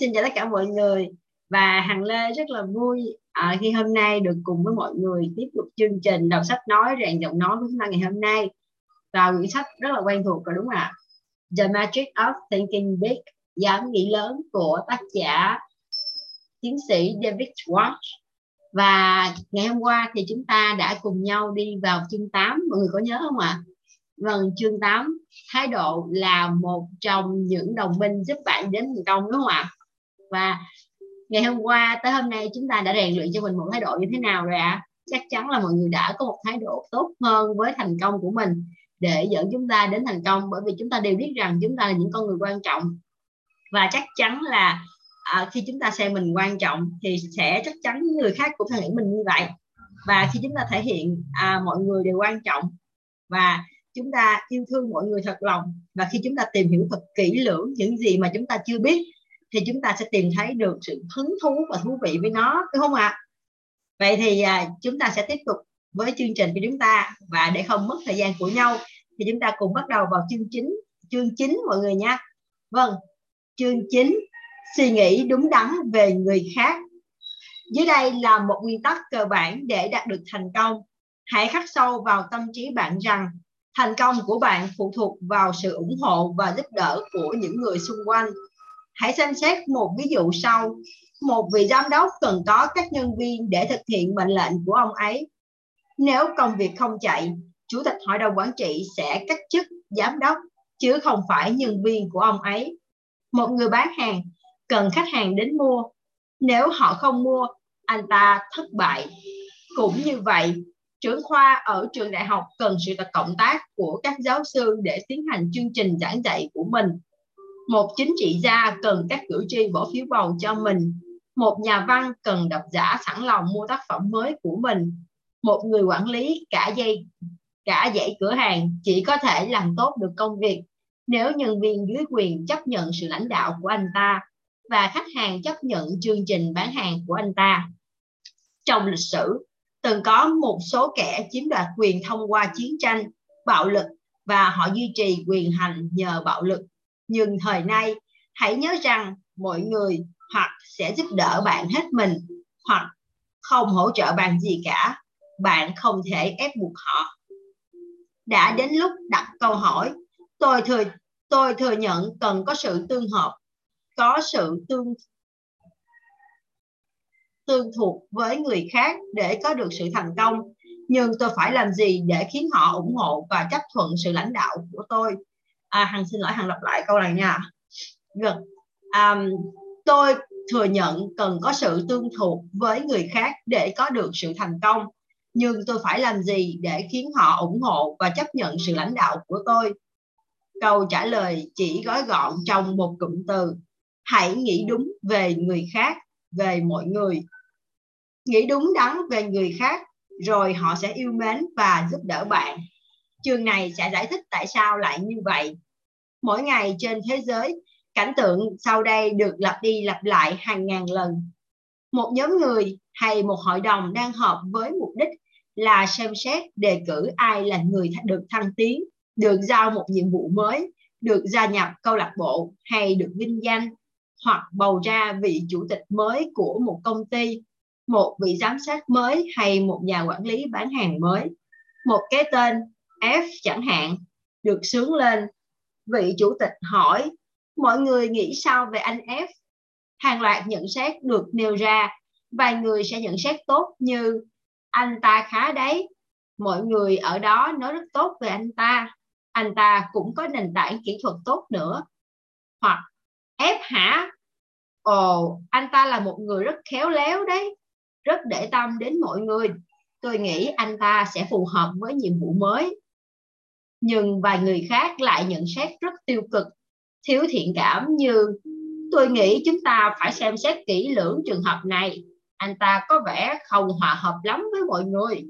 Xin chào tất cả mọi người và Hằng Lê rất là vui à, khi hôm nay được cùng với mọi người tiếp tục chương trình đọc sách nói rèn giọng nói của chúng ta ngày hôm nay và quyển sách rất là quen thuộc rồi đúng không ạ? The Magic of Thinking Big, dám nghĩ lớn của tác giả tiến sĩ David Watch và ngày hôm qua thì chúng ta đã cùng nhau đi vào chương 8 mọi người có nhớ không ạ? Vâng, chương 8 thái độ là một trong những đồng minh giúp bạn đến thành công đúng không ạ? Và ngày hôm qua tới hôm nay chúng ta đã rèn luyện cho mình một thái độ như thế nào rồi ạ? À? Chắc chắn là mọi người đã có một thái độ tốt hơn với thành công của mình để dẫn chúng ta đến thành công bởi vì chúng ta đều biết rằng chúng ta là những con người quan trọng và chắc chắn là à, khi chúng ta xem mình quan trọng thì sẽ chắc chắn những người khác cũng sẽ nghĩ mình như vậy và khi chúng ta thể hiện à, mọi người đều quan trọng và chúng ta yêu thương mọi người thật lòng và khi chúng ta tìm hiểu thật kỹ lưỡng những gì mà chúng ta chưa biết thì chúng ta sẽ tìm thấy được sự hứng thú và thú vị với nó đúng không ạ? Vậy thì à, chúng ta sẽ tiếp tục với chương trình của chúng ta. Và để không mất thời gian của nhau thì chúng ta cùng bắt đầu vào chương chính chương chính mọi người nha. Vâng chương chính suy nghĩ đúng đắn về người khác. Dưới đây là một nguyên tắc cơ bản để đạt được thành công. Hãy khắc sâu vào tâm trí bạn rằng thành công của bạn phụ thuộc vào sự ủng hộ và giúp đỡ của những người xung quanh hãy xem xét một ví dụ sau. Một vị giám đốc cần có các nhân viên để thực hiện mệnh lệnh của ông ấy. Nếu công việc không chạy, chủ tịch hội đồng quản trị sẽ cách chức giám đốc, chứ không phải nhân viên của ông ấy. Một người bán hàng cần khách hàng đến mua. Nếu họ không mua, anh ta thất bại. Cũng như vậy, trưởng khoa ở trường đại học cần sự cộng tác của các giáo sư để tiến hành chương trình giảng dạy của mình một chính trị gia cần các cử tri bỏ phiếu bầu cho mình. Một nhà văn cần độc giả sẵn lòng mua tác phẩm mới của mình. Một người quản lý cả dây, cả dãy cửa hàng chỉ có thể làm tốt được công việc. Nếu nhân viên dưới quyền chấp nhận sự lãnh đạo của anh ta và khách hàng chấp nhận chương trình bán hàng của anh ta. Trong lịch sử, từng có một số kẻ chiếm đoạt quyền thông qua chiến tranh, bạo lực và họ duy trì quyền hành nhờ bạo lực nhưng thời nay, hãy nhớ rằng mọi người hoặc sẽ giúp đỡ bạn hết mình, hoặc không hỗ trợ bạn gì cả. Bạn không thể ép buộc họ. Đã đến lúc đặt câu hỏi, tôi thừa tôi thừa nhận cần có sự tương hợp, có sự tương tương thuộc với người khác để có được sự thành công, nhưng tôi phải làm gì để khiến họ ủng hộ và chấp thuận sự lãnh đạo của tôi? À, hằng xin lỗi hằng lặp lại câu này nha. Được. Um, tôi thừa nhận cần có sự tương thuộc với người khác để có được sự thành công nhưng tôi phải làm gì để khiến họ ủng hộ và chấp nhận sự lãnh đạo của tôi? Câu trả lời chỉ gói gọn trong một cụm từ. Hãy nghĩ đúng về người khác về mọi người. Nghĩ đúng đắn về người khác rồi họ sẽ yêu mến và giúp đỡ bạn. Chương này sẽ giải thích tại sao lại như vậy mỗi ngày trên thế giới, cảnh tượng sau đây được lặp đi lặp lại hàng ngàn lần. Một nhóm người hay một hội đồng đang họp với mục đích là xem xét đề cử ai là người được thăng tiến, được giao một nhiệm vụ mới, được gia nhập câu lạc bộ hay được vinh danh, hoặc bầu ra vị chủ tịch mới của một công ty, một vị giám sát mới hay một nhà quản lý bán hàng mới. Một cái tên F chẳng hạn được sướng lên vị chủ tịch hỏi, mọi người nghĩ sao về anh F? Hàng loạt nhận xét được nêu ra. Vài người sẽ nhận xét tốt như, anh ta khá đấy. Mọi người ở đó nói rất tốt về anh ta. Anh ta cũng có nền tảng kỹ thuật tốt nữa. Hoặc, F hả? Ồ, anh ta là một người rất khéo léo đấy. Rất để tâm đến mọi người. Tôi nghĩ anh ta sẽ phù hợp với nhiệm vụ mới nhưng vài người khác lại nhận xét rất tiêu cực, thiếu thiện cảm như, tôi nghĩ chúng ta phải xem xét kỹ lưỡng trường hợp này, anh ta có vẻ không hòa hợp lắm với mọi người.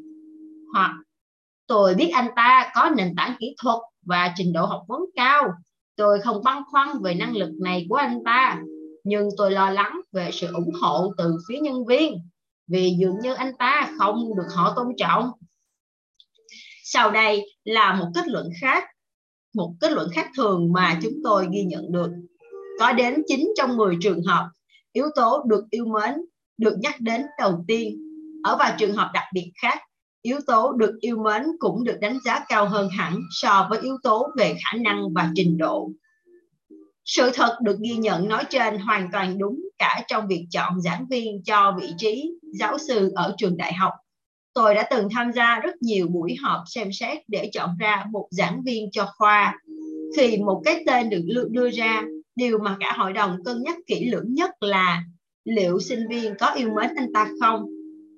Hoặc, tôi biết anh ta có nền tảng kỹ thuật và trình độ học vấn cao, tôi không băn khoăn về năng lực này của anh ta, nhưng tôi lo lắng về sự ủng hộ từ phía nhân viên, vì dường như anh ta không được họ tôn trọng sau đây là một kết luận khác một kết luận khác thường mà chúng tôi ghi nhận được có đến 9 trong 10 trường hợp yếu tố được yêu mến được nhắc đến đầu tiên. Ở vài trường hợp đặc biệt khác, yếu tố được yêu mến cũng được đánh giá cao hơn hẳn so với yếu tố về khả năng và trình độ. Sự thật được ghi nhận nói trên hoàn toàn đúng cả trong việc chọn giảng viên cho vị trí giáo sư ở trường đại học. Tôi đã từng tham gia rất nhiều buổi họp xem xét để chọn ra một giảng viên cho khoa. Khi một cái tên được đưa ra, điều mà cả hội đồng cân nhắc kỹ lưỡng nhất là liệu sinh viên có yêu mến anh ta không?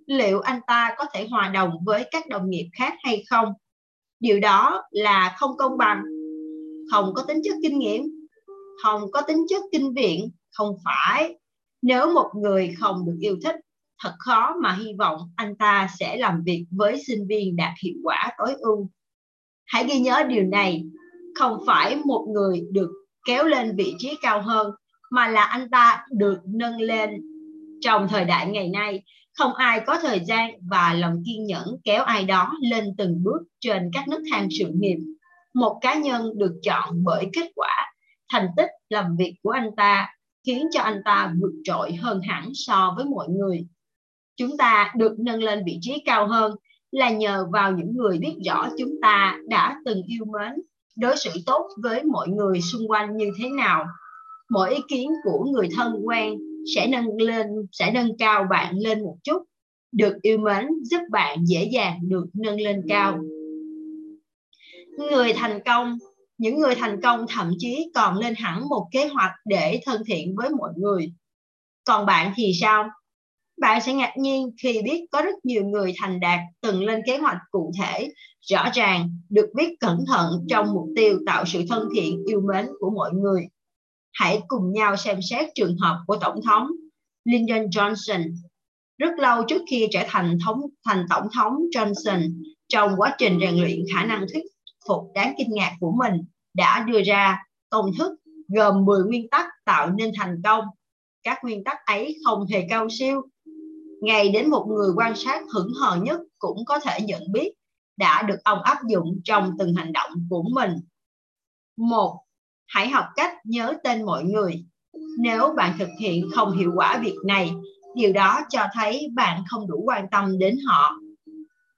Liệu anh ta có thể hòa đồng với các đồng nghiệp khác hay không? Điều đó là không công bằng, không có tính chất kinh nghiệm, không có tính chất kinh viện, không phải. Nếu một người không được yêu thích, thật khó mà hy vọng anh ta sẽ làm việc với sinh viên đạt hiệu quả tối ưu. Hãy ghi nhớ điều này, không phải một người được kéo lên vị trí cao hơn mà là anh ta được nâng lên. Trong thời đại ngày nay không ai có thời gian và lòng kiên nhẫn kéo ai đó lên từng bước trên các nấc thang sự nghiệp. Một cá nhân được chọn bởi kết quả thành tích làm việc của anh ta khiến cho anh ta vượt trội hơn hẳn so với mọi người chúng ta được nâng lên vị trí cao hơn là nhờ vào những người biết rõ chúng ta đã từng yêu mến, đối xử tốt với mọi người xung quanh như thế nào. Mỗi ý kiến của người thân quen sẽ nâng lên, sẽ nâng cao bạn lên một chút. Được yêu mến giúp bạn dễ dàng được nâng lên cao. Người thành công, những người thành công thậm chí còn lên hẳn một kế hoạch để thân thiện với mọi người. Còn bạn thì sao? Bạn sẽ ngạc nhiên khi biết có rất nhiều người thành đạt từng lên kế hoạch cụ thể rõ ràng được viết cẩn thận trong mục tiêu tạo sự thân thiện yêu mến của mọi người hãy cùng nhau xem xét trường hợp của tổng thống Lyndon Johnson. Rất lâu trước khi trở thành thống thành tổng thống Johnson, trong quá trình rèn luyện khả năng thuyết phục đáng kinh ngạc của mình, đã đưa ra công thức gồm 10 nguyên tắc tạo nên thành công. Các nguyên tắc ấy không hề cao siêu. Ngày đến một người quan sát hững hờ nhất cũng có thể nhận biết đã được ông áp dụng trong từng hành động của mình. Một, hãy học cách nhớ tên mọi người. Nếu bạn thực hiện không hiệu quả việc này, điều đó cho thấy bạn không đủ quan tâm đến họ.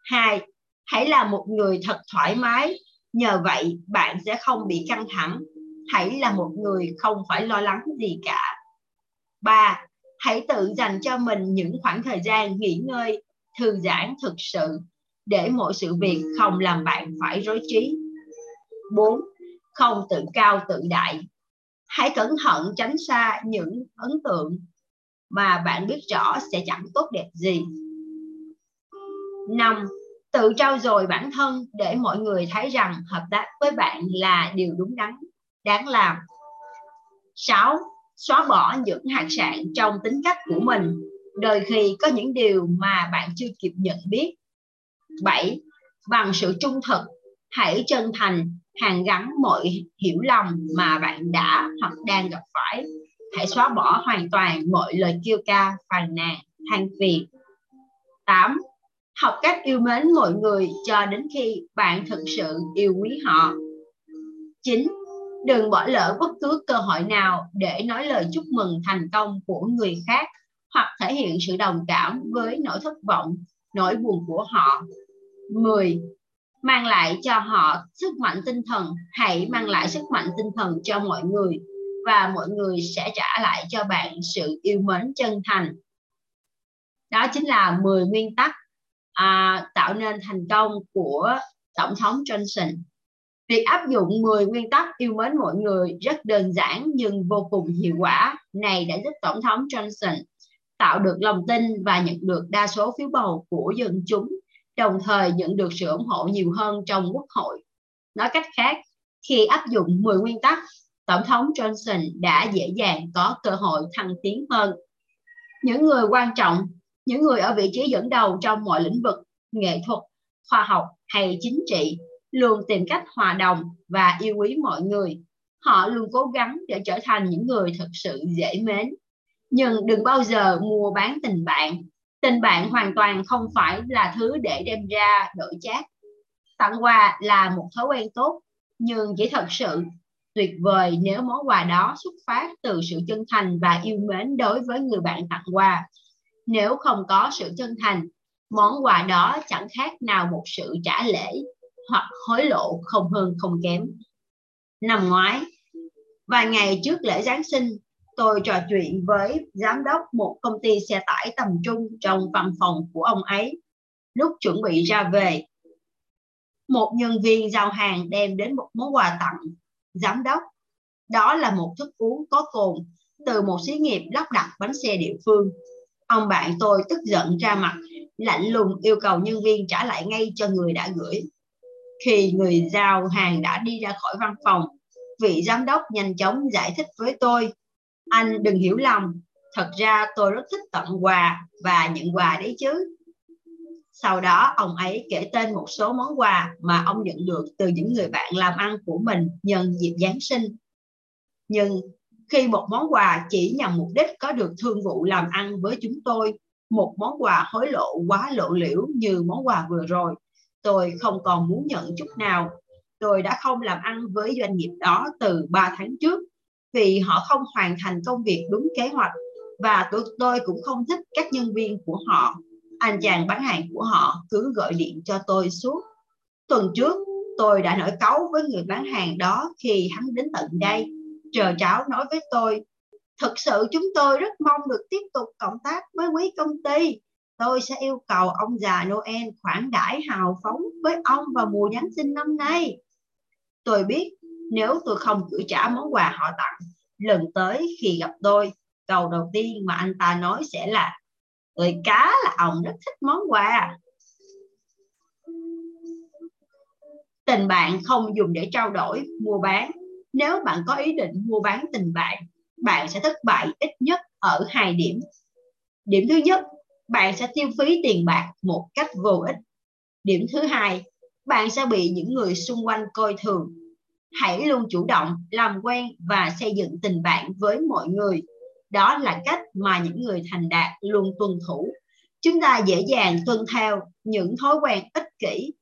Hai, hãy là một người thật thoải mái, nhờ vậy bạn sẽ không bị căng thẳng. Hãy là một người không phải lo lắng gì cả. Ba, hãy tự dành cho mình những khoảng thời gian nghỉ ngơi, thư giãn thực sự để mọi sự việc không làm bạn phải rối trí. 4 không tự cao tự đại hãy cẩn thận tránh xa những ấn tượng mà bạn biết rõ sẽ chẳng tốt đẹp gì năm tự trau dồi bản thân để mọi người thấy rằng hợp tác với bạn là điều đúng đắn đáng làm 6. Xóa bỏ những hạt sạn trong tính cách của mình đôi khi có những điều mà bạn chưa kịp nhận biết 7. Bằng sự trung thực, hãy chân thành, hàn gắn mọi hiểu lầm mà bạn đã hoặc đang gặp phải hãy xóa bỏ hoàn toàn mọi lời kêu ca, phàn nàn, than phiền 8. Học cách yêu mến mọi người cho đến khi bạn thực sự yêu quý họ 9. Đừng bỏ lỡ bất cứ cơ hội nào để nói lời chúc mừng thành công của người khác hoặc thể hiện sự đồng cảm với nỗi thất vọng, nỗi buồn của họ. 10 mang lại cho họ sức mạnh tinh thần. Hãy mang lại sức mạnh tinh thần cho mọi người và mọi người sẽ trả lại cho bạn sự yêu mến chân thành. Đó chính là 10 nguyên tắc à, tạo nên thành công của tổng thống Johnson việc áp dụng 10 nguyên tắc yêu mến mọi người rất đơn giản nhưng vô cùng hiệu quả này đã giúp tổng thống Johnson tạo được lòng tin và nhận được đa số phiếu bầu của dân chúng đồng thời nhận được sự ủng hộ nhiều hơn trong quốc hội. Nói cách khác, khi áp dụng 10 nguyên tắc, Tổng thống Johnson đã dễ dàng có cơ hội thăng tiến hơn. Những người quan trọng, những người ở vị trí dẫn đầu trong mọi lĩnh vực, nghệ thuật, khoa học hay chính trị, luôn tìm cách hòa đồng và yêu quý mọi người. Họ luôn cố gắng để trở thành những người thật sự dễ mến. Nhưng đừng bao giờ mua bán tình bạn tình bạn hoàn toàn không phải là thứ để đem ra đổi chát tặng quà là một thói quen tốt nhưng chỉ thật sự tuyệt vời nếu món quà đó xuất phát từ sự chân thành và yêu mến đối với người bạn tặng quà. Nếu không có sự chân thành, món quà đó chẳng khác nào một sự trả lễ hoặc hối lộ không hơn không kém. Năm ngoái, vài ngày trước lễ Giáng sinh, tôi trò chuyện với giám đốc một công ty xe tải tầm trung trong văn phòng của ông ấy. Lúc chuẩn bị ra về, một nhân viên giao hàng đem đến một món quà tặng giám đốc. Đó là một thức uống có cồn từ một xí nghiệp lắp đặt bánh xe địa phương. Ông bạn tôi tức giận ra mặt, lạnh lùng yêu cầu nhân viên trả lại ngay cho người đã gửi. Khi người giao hàng đã đi ra khỏi văn phòng, vị giám đốc nhanh chóng giải thích với tôi. Anh đừng hiểu lầm, thật ra tôi rất thích tặng quà và nhận quà đấy chứ. Sau đó ông ấy kể tên một số món quà mà ông nhận được từ những người bạn làm ăn của mình nhân dịp Giáng sinh. Nhưng khi một món quà chỉ nhằm mục đích có được thương vụ làm ăn với chúng tôi, một món quà hối lộ quá lộ liễu như món quà vừa rồi, tôi không còn muốn nhận chút nào. Tôi đã không làm ăn với doanh nghiệp đó từ 3 tháng trước vì họ không hoàn thành công việc đúng kế hoạch và tôi, tôi cũng không thích các nhân viên của họ anh chàng bán hàng của họ cứ gọi điện cho tôi suốt. Tuần trước, tôi đã nổi cáu với người bán hàng đó khi hắn đến tận đây. Trờ cháu nói với tôi, thực sự chúng tôi rất mong được tiếp tục cộng tác với quý công ty. Tôi sẽ yêu cầu ông già Noel khoản đãi hào phóng với ông vào mùa Giáng sinh năm nay. Tôi biết nếu tôi không gửi trả món quà họ tặng, lần tới khi gặp tôi, câu đầu tiên mà anh ta nói sẽ là người cá là ông rất thích món quà. Tình bạn không dùng để trao đổi mua bán. Nếu bạn có ý định mua bán tình bạn bạn sẽ thất bại ít nhất ở hai điểm. Điểm thứ nhất bạn sẽ tiêu phí tiền bạc một cách vô ích. Điểm thứ hai, bạn sẽ bị những người xung quanh coi thường. Hãy luôn chủ động làm quen và xây dựng tình bạn với mọi người. Đó là cách mà những người thành đạt luôn tuân thủ. Chúng ta dễ dàng tuân theo những thói quen ích kỷ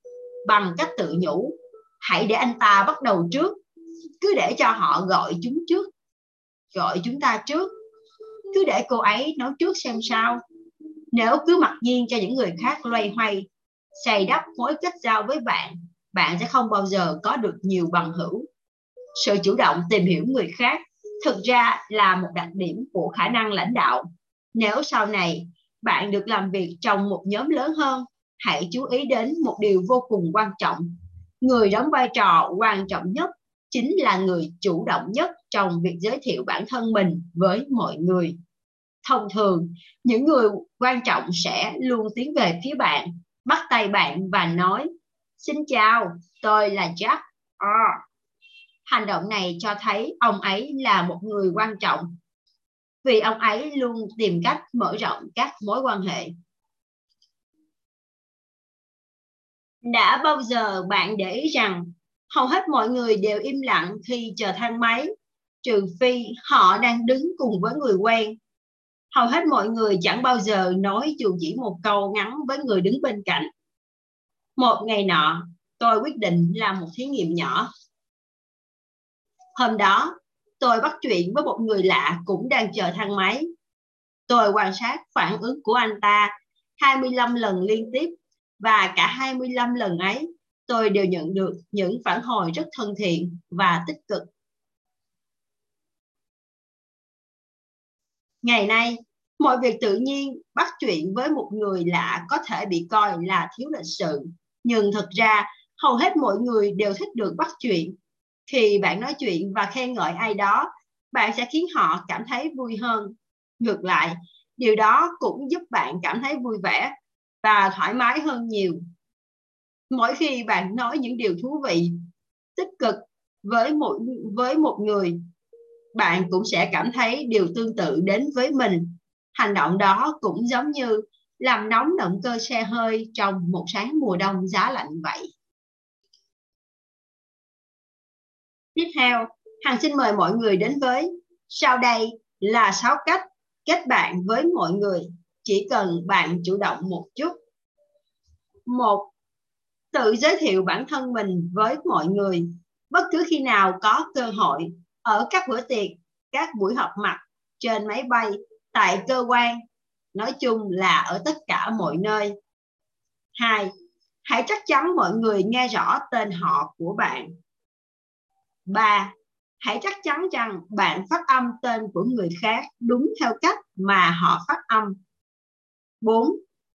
bằng cách tự nhủ, hãy để anh ta bắt đầu trước. Cứ để cho họ gọi chúng trước. Gọi chúng ta trước. Cứ để cô ấy nói trước xem sao nếu cứ mặc nhiên cho những người khác loay hoay xây đắp mối kết giao với bạn bạn sẽ không bao giờ có được nhiều bằng hữu. Sự chủ động tìm hiểu người khác thực ra là một đặc điểm của khả năng lãnh đạo. Nếu sau này bạn được làm việc trong một nhóm lớn hơn, hãy chú ý đến một điều vô cùng quan trọng. Người đóng vai trò quan trọng nhất chính là người chủ động nhất trong việc giới thiệu bản thân mình với mọi người thông thường, những người quan trọng sẽ luôn tiến về phía bạn, bắt tay bạn và nói, xin chào, tôi là jack r. Hành động này cho thấy ông ấy là một người quan trọng, vì ông ấy luôn tìm cách mở rộng các mối quan hệ. Đã bao giờ bạn để ý rằng hầu hết mọi người đều im lặng khi chờ thang máy, trừ phi họ đang đứng cùng với người quen? Hầu hết mọi người chẳng bao giờ nói dù chỉ một câu ngắn với người đứng bên cạnh một ngày nọ, tôi quyết định làm một thí nghiệm nhỏ hôm đó, tôi bắt chuyện với một người lạ cũng đang chờ thang máy. Tôi quan sát phản ứng của anh ta 25 lần liên tiếp và cả 25 lần ấy, tôi đều nhận được những phản hồi rất thân thiện và tích cực. Ngày nay, mọi việc tự nhiên bắt chuyện với một người lạ có thể bị coi là thiếu lịch sự, nhưng thực ra hầu hết mọi người đều thích được bắt chuyện. Khi bạn nói chuyện và khen ngợi ai đó bạn sẽ khiến họ cảm thấy vui hơn. Ngược lại điều đó cũng giúp bạn cảm thấy vui vẻ và thoải mái hơn nhiều. Mỗi khi bạn nói những điều thú vị tích cực với một với một người bạn cũng sẽ cảm thấy điều tương tự đến với mình hành động đó cũng giống như làm nóng động cơ xe hơi trong một sáng mùa đông giá lạnh vậy tiếp theo Hằng xin mời mọi người đến với sau đây là 6 cách kết bạn với mọi người. Chỉ cần bạn chủ động một chút. Một, tự giới thiệu bản thân mình với mọi người. bất cứ khi nào có cơ hội ở các bữa tiệc các buổi họp mặt trên máy bay tại cơ quan nói chung là ở tất cả mọi nơi hai hãy chắc chắn mọi người nghe rõ tên họ của bạn ba hãy chắc chắn rằng bạn phát âm tên của người khác đúng theo cách mà họ phát âm 4.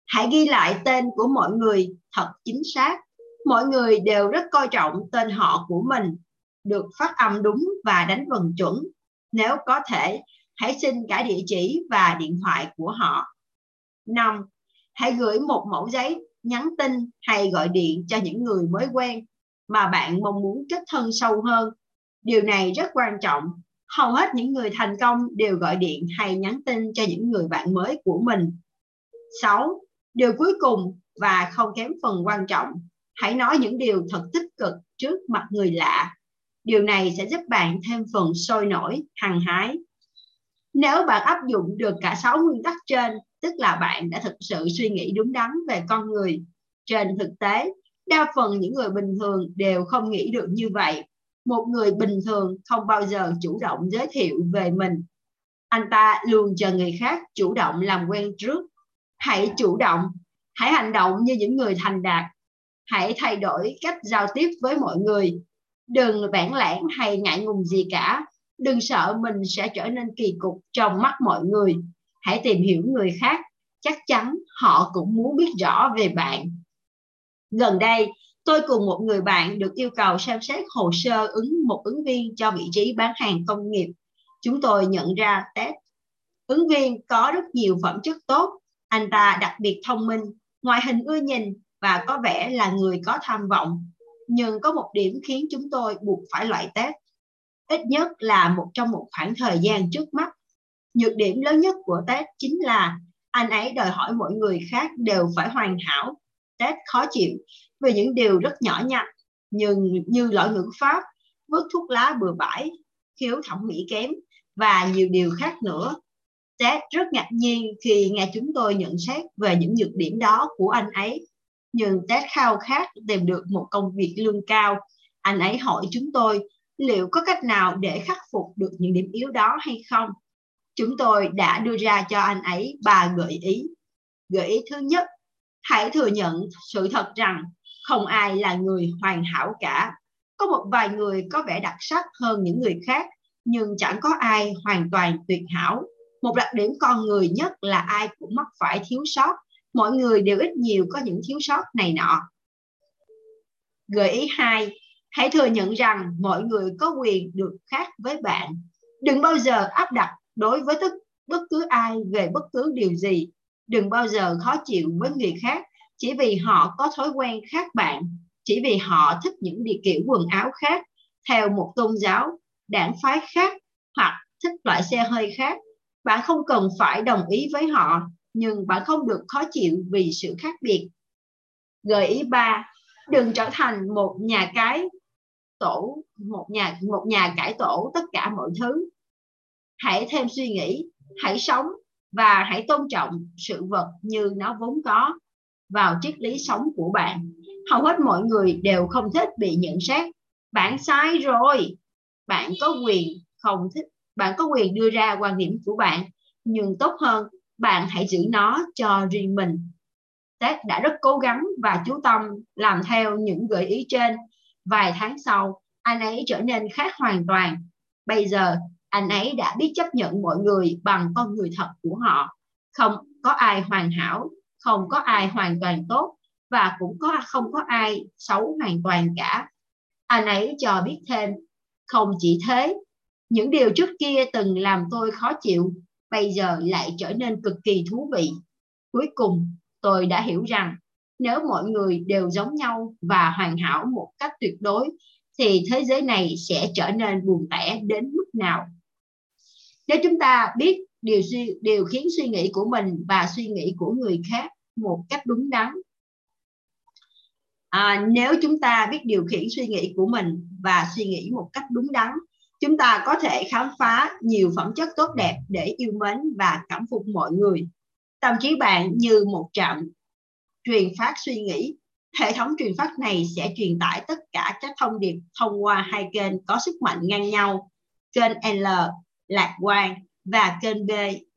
Hãy ghi lại tên của mọi người thật chính xác. Mọi người đều rất coi trọng tên họ của mình, được phát âm đúng và đánh vần chuẩn. Nếu có thể, hãy xin cả địa chỉ và điện thoại của họ. 5. Hãy gửi một mẫu giấy, nhắn tin hay gọi điện cho những người mới quen mà bạn mong muốn kết thân sâu hơn Điều này rất quan trọng. Hầu hết những người thành công đều gọi điện hay nhắn tin cho những người bạn mới của mình. 6. Điều cuối cùng và không kém phần quan trọng, hãy nói những điều thật tích cực trước mặt người lạ. Điều này sẽ giúp bạn thêm phần sôi nổi, hăng hái. Nếu bạn áp dụng được cả 6 nguyên tắc trên, tức là bạn đã thực sự suy nghĩ đúng đắn về con người. Trên thực tế, đa phần những người bình thường đều không nghĩ được như vậy. Một người bình thường không bao giờ chủ động giới thiệu về mình. Anh ta luôn chờ người khác chủ động làm quen trước. Hãy chủ động hãy hành động như những người thành đạt. Hãy thay đổi cách giao tiếp với mọi người đừng bản lãng hay ngại ngùng gì cả đừng sợ mình sẽ trở nên kỳ cục trong mắt mọi người hãy tìm hiểu người khác chắc chắn họ cũng muốn biết rõ về bạn gần đây Tôi cùng một người bạn được yêu cầu xem xét hồ sơ ứng một ứng viên cho vị trí bán hàng công nghiệp. Chúng tôi nhận ra test. Ứng viên có rất nhiều phẩm chất tốt. Anh ta đặc biệt thông minh, ngoại hình ưa nhìn và có vẻ là người có tham vọng. Nhưng có một điểm khiến chúng tôi buộc phải loại test. Ít nhất là một trong một khoảng thời gian trước mắt. Nhược điểm lớn nhất của test chính là anh ấy đòi hỏi mọi người khác đều phải hoàn hảo. Test khó chịu về những điều rất nhỏ nhặt nhưng như lỗi ngữ pháp, vứt thuốc lá bừa bãi, khiếu thẩm mỹ kém và nhiều điều khác nữa. Ted rất ngạc nhiên khi nghe chúng tôi nhận xét về những nhược điểm đó của anh ấy. Nhưng Ted khao khát tìm được một công việc lương cao. Anh ấy hỏi chúng tôi liệu có cách nào để khắc phục được những điểm yếu đó hay không. Chúng tôi đã đưa ra cho anh ấy ba gợi ý. Gợi ý thứ nhất, hãy thừa nhận sự thật rằng không ai là người hoàn hảo cả có một vài người có vẻ đặc sắc hơn những người khác nhưng chẳng có ai hoàn toàn tuyệt hảo một đặc điểm con người nhất là ai cũng mắc phải thiếu sót mọi người đều ít nhiều có những thiếu sót này nọ. Gợi ý hai, hãy thừa nhận rằng mọi người có quyền được khác với bạn. Đừng bao giờ áp đặt đối với tất bất cứ ai về bất cứ điều gì. Đừng bao giờ khó chịu với người khác chỉ vì họ có thói quen khác bạn, chỉ vì họ thích những địa kiểu quần áo khác, theo một tôn giáo, đảng phái khác hoặc thích loại xe hơi khác. Bạn không cần phải đồng ý với họ nhưng bạn không được khó chịu vì sự khác biệt. Gợi ý ba, đừng trở thành một nhà cái tổ, một nhà một nhà cải tổ tất cả mọi thứ. Hãy thêm suy nghĩ, hãy sống và hãy tôn trọng sự vật như nó vốn có vào triết lý sống của bạn. Hầu hết mọi người đều không thích bị nhận xét. Bạn sai rồi. Bạn có quyền không thích, bạn có quyền đưa ra quan điểm của bạn, nhưng tốt hơn bạn hãy giữ nó cho riêng mình. Tết đã rất cố gắng và chú tâm làm theo những gợi ý trên. Vài tháng sau, anh ấy trở nên khác hoàn toàn. Bây giờ, anh ấy đã biết chấp nhận mọi người bằng con người thật của họ. Không có ai hoàn hảo, không có ai hoàn toàn tốt và cũng có, không có ai xấu hoàn toàn cả. Anh ấy cho biết thêm, không chỉ thế, những điều trước kia từng làm tôi khó chịu bây giờ lại trở nên cực kỳ thú vị. Cuối cùng tôi đã hiểu rằng nếu mọi người đều giống nhau và hoàn hảo một cách tuyệt đối thì thế giới này sẽ trở nên buồn tẻ đến mức nào? Nếu chúng ta biết điều suy điều khiến suy nghĩ của mình và suy nghĩ của người khác một cách đúng đắn à, nếu chúng ta biết điều khiển suy nghĩ của mình và suy nghĩ một cách đúng đắn chúng ta có thể khám phá nhiều phẩm chất tốt đẹp để yêu mến và cảm phục mọi người. Tâm trí bạn như một trạm truyền phát suy nghĩ. Hệ thống truyền phát này sẽ truyền tải tất cả các thông điệp thông qua hai kênh có sức mạnh ngang nhau, kênh L, lạc quan, và kênh B,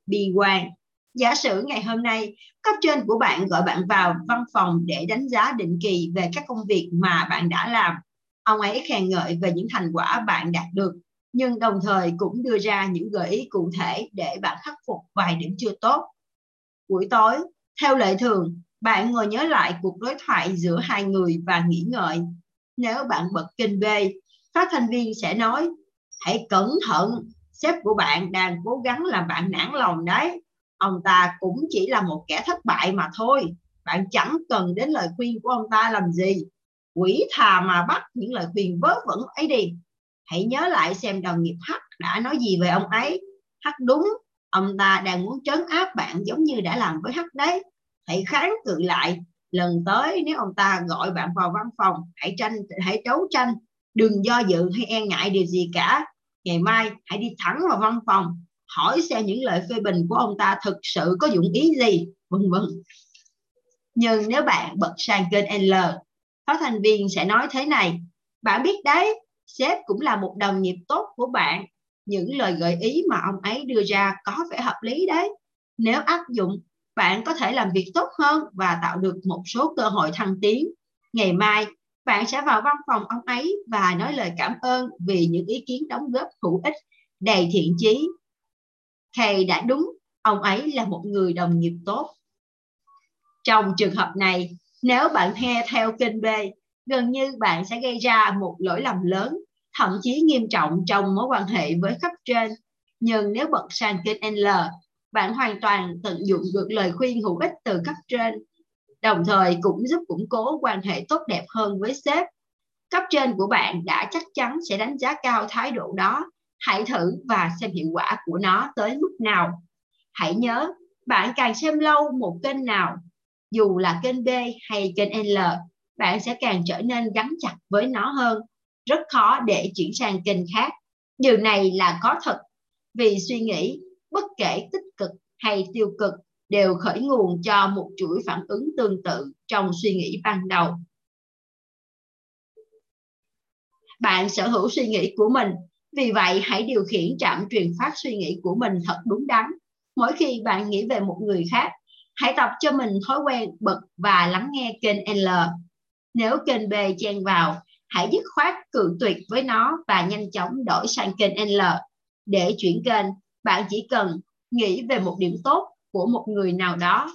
bi quan. Giả sử ngày hôm nay, cấp trên của bạn gọi bạn vào văn phòng để đánh giá định kỳ về các công việc mà bạn đã làm. Ông ấy khen ngợi về những thành quả bạn đạt được nhưng đồng thời cũng đưa ra những gợi ý cụ thể để bạn khắc phục vài điểm chưa tốt. Buổi tối, theo lệ thường, bạn ngồi nhớ lại cuộc đối thoại giữa hai người và nghĩ ngợi. Nếu bạn bật kênh B, phát thanh viên sẽ nói, hãy cẩn thận, sếp của bạn đang cố gắng làm bạn nản lòng đấy. Ông ta cũng chỉ là một kẻ thất bại mà thôi. Bạn chẳng cần đến lời khuyên của ông ta làm gì. Quỷ thà mà bắt những lời khuyên vớ vẩn ấy đi hãy nhớ lại xem đồng nghiệp H đã nói gì về ông ấy. H đúng, ông ta đang muốn trấn áp bạn giống như đã làm với H đấy. Hãy kháng cự lại. Lần tới nếu ông ta gọi bạn vào văn phòng, hãy tranh, hãy đấu tranh. Đừng do dự hay e ngại điều gì cả. Ngày mai, hãy đi thẳng vào văn phòng. Hỏi xem những lời phê bình của ông ta thực sự có dụng ý gì, vân vân. Nhưng nếu bạn bật sang kênh L, phát thanh viên sẽ nói thế này. Bạn biết đấy sếp cũng là một đồng nghiệp tốt của bạn. Những lời gợi ý mà ông ấy đưa ra có vẻ hợp lý đấy. Nếu áp dụng, bạn có thể làm việc tốt hơn và tạo được một số cơ hội thăng tiến. Ngày mai, bạn sẽ vào văn phòng ông ấy và nói lời cảm ơn vì những ý kiến đóng góp hữu ích, đầy thiện chí. Thầy đã đúng, ông ấy là một người đồng nghiệp tốt. Trong trường hợp này, nếu bạn nghe theo kênh B gần như bạn sẽ gây ra một lỗi lầm lớn, thậm chí nghiêm trọng trong mối quan hệ với cấp trên. Nhưng nếu bật sang kênh L, bạn hoàn toàn tận dụng được lời khuyên hữu ích từ cấp trên, đồng thời cũng giúp củng cố quan hệ tốt đẹp hơn với sếp. Cấp trên của bạn đã chắc chắn sẽ đánh giá cao thái độ đó. Hãy thử và xem hiệu quả của nó tới mức nào. Hãy nhớ, bạn càng xem lâu một kênh nào, dù là kênh B hay kênh L bạn sẽ càng trở nên gắn chặt với nó hơn. Rất khó để chuyển sang kênh khác. Điều này là có thật, vì suy nghĩ, bất kể tích cực hay tiêu cực, đều khởi nguồn cho một chuỗi phản ứng tương tự trong suy nghĩ ban đầu. Bạn sở hữu suy nghĩ của mình, vì vậy hãy điều khiển trạm truyền phát suy nghĩ của mình thật đúng đắn. Mỗi khi bạn nghĩ về một người khác, hãy tập cho mình thói quen bật và lắng nghe kênh L nếu kênh B chen vào, hãy dứt khoát cự tuyệt với nó và nhanh chóng đổi sang kênh L. Để chuyển kênh, bạn chỉ cần nghĩ về một điểm tốt của một người nào đó.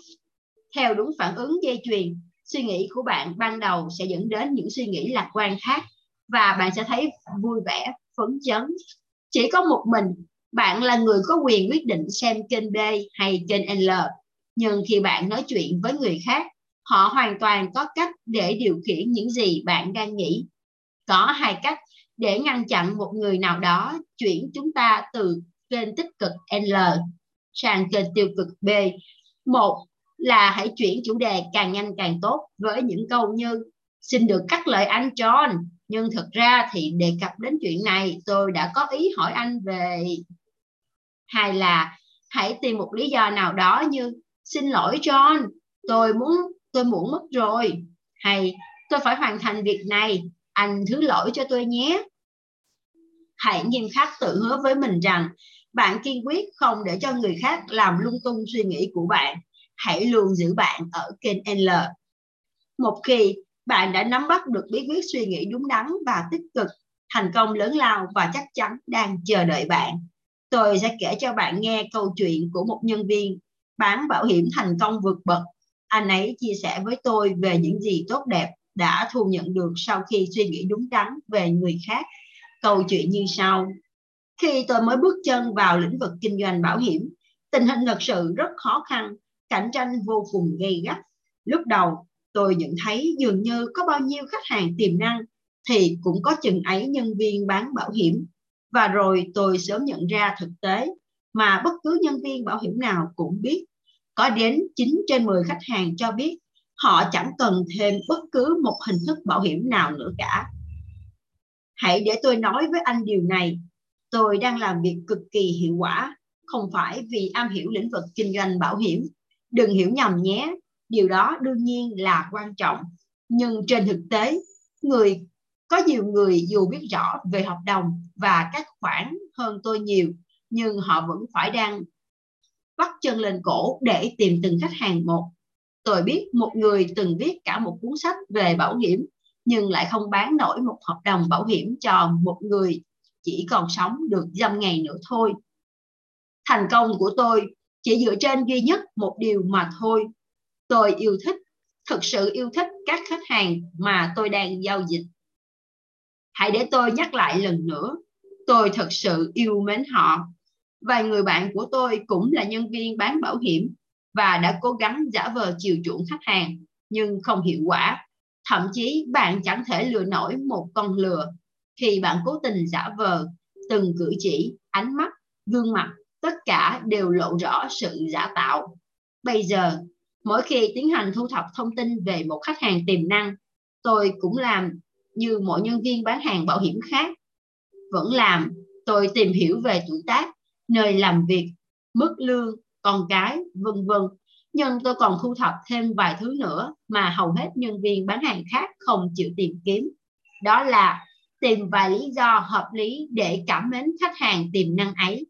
Theo đúng phản ứng dây chuyền, suy nghĩ của bạn ban đầu sẽ dẫn đến những suy nghĩ lạc quan khác và bạn sẽ thấy vui vẻ, phấn chấn. Chỉ có một mình, bạn là người có quyền quyết định xem kênh B hay kênh L. Nhưng khi bạn nói chuyện với người khác họ hoàn toàn có cách để điều khiển những gì bạn đang nghĩ. Có hai cách để ngăn chặn một người nào đó chuyển chúng ta từ kênh tích cực L sang kênh tiêu cực B. Một là hãy chuyển chủ đề càng nhanh càng tốt với những câu như, xin được cắt lời anh, John. Nhưng thực ra thì đề cập đến chuyện này, tôi đã có ý hỏi anh về. Hay là hãy tìm một lý do nào đó như, xin lỗi, John, tôi muốn tôi muộn mất rồi. Hay, tôi phải hoàn thành việc này. Anh thứ lỗi cho tôi nhé. Hãy nghiêm khắc tự hứa với mình rằng bạn kiên quyết không để cho người khác làm lung tung suy nghĩ của bạn. Hãy luôn giữ bạn ở kênh L. Một khi bạn đã nắm bắt được bí quyết suy nghĩ đúng đắn và tích cực, thành công lớn lao và chắc chắn đang chờ đợi bạn, tôi sẽ kể cho bạn nghe câu chuyện của một nhân viên bán bảo hiểm thành công vượt bậc anh ấy chia sẻ với tôi về những gì tốt đẹp đã thu nhận được sau khi suy nghĩ đúng đắn về người khác. Câu chuyện như sau. Khi tôi mới bước chân vào lĩnh vực kinh doanh bảo hiểm, tình hình thật sự rất khó khăn, cạnh tranh vô cùng gay gắt. Lúc đầu, tôi nhận thấy dường như có bao nhiêu khách hàng tiềm năng thì cũng có chừng ấy nhân viên bán bảo hiểm. Và rồi tôi sớm nhận ra thực tế mà bất cứ nhân viên bảo hiểm nào cũng biết có đến 9 trên 10 khách hàng cho biết họ chẳng cần thêm bất cứ một hình thức bảo hiểm nào nữa cả. Hãy để tôi nói với anh điều này, tôi đang làm việc cực kỳ hiệu quả, không phải vì am hiểu lĩnh vực kinh doanh bảo hiểm. Đừng hiểu nhầm nhé, điều đó đương nhiên là quan trọng nhưng trên thực tế người có nhiều người dù biết rõ về hợp đồng và các khoản hơn tôi nhiều nhưng họ vẫn phải đang bắt chân lên cổ để tìm từng khách hàng một tôi biết một người từng viết cả một cuốn sách về bảo hiểm nhưng lại không bán nổi một hợp đồng bảo hiểm cho một người chỉ còn sống được dăm ngày nữa thôi. Thành công của tôi chỉ dựa trên duy nhất một điều mà thôi. Tôi yêu thích, thực sự yêu thích các khách hàng mà tôi đang giao dịch. Hãy để tôi nhắc lại lần nữa, tôi thật sự yêu mến họ. Vài người bạn của tôi cũng là nhân viên bán bảo hiểm và đã cố gắng giả vờ chiều chuộng khách hàng nhưng không hiệu quả. Thậm chí bạn chẳng thể lừa nổi một con lừa khi bạn cố tình giả vờ từng cử chỉ, ánh mắt, gương mặt, tất cả đều lộ rõ sự giả tạo. Bây giờ, mỗi khi tiến hành thu thập thông tin về một khách hàng tiềm năng, tôi cũng làm như mọi nhân viên bán hàng bảo hiểm khác. Vẫn làm, tôi tìm hiểu về tuổi tác, nơi làm việc, mức lương, con cái, vân vân. Nhưng tôi còn thu thập thêm vài thứ nữa mà hầu hết nhân viên bán hàng khác không chịu tìm kiếm. Đó là tìm vài lý do hợp lý để cảm mến khách hàng tiềm năng ấy.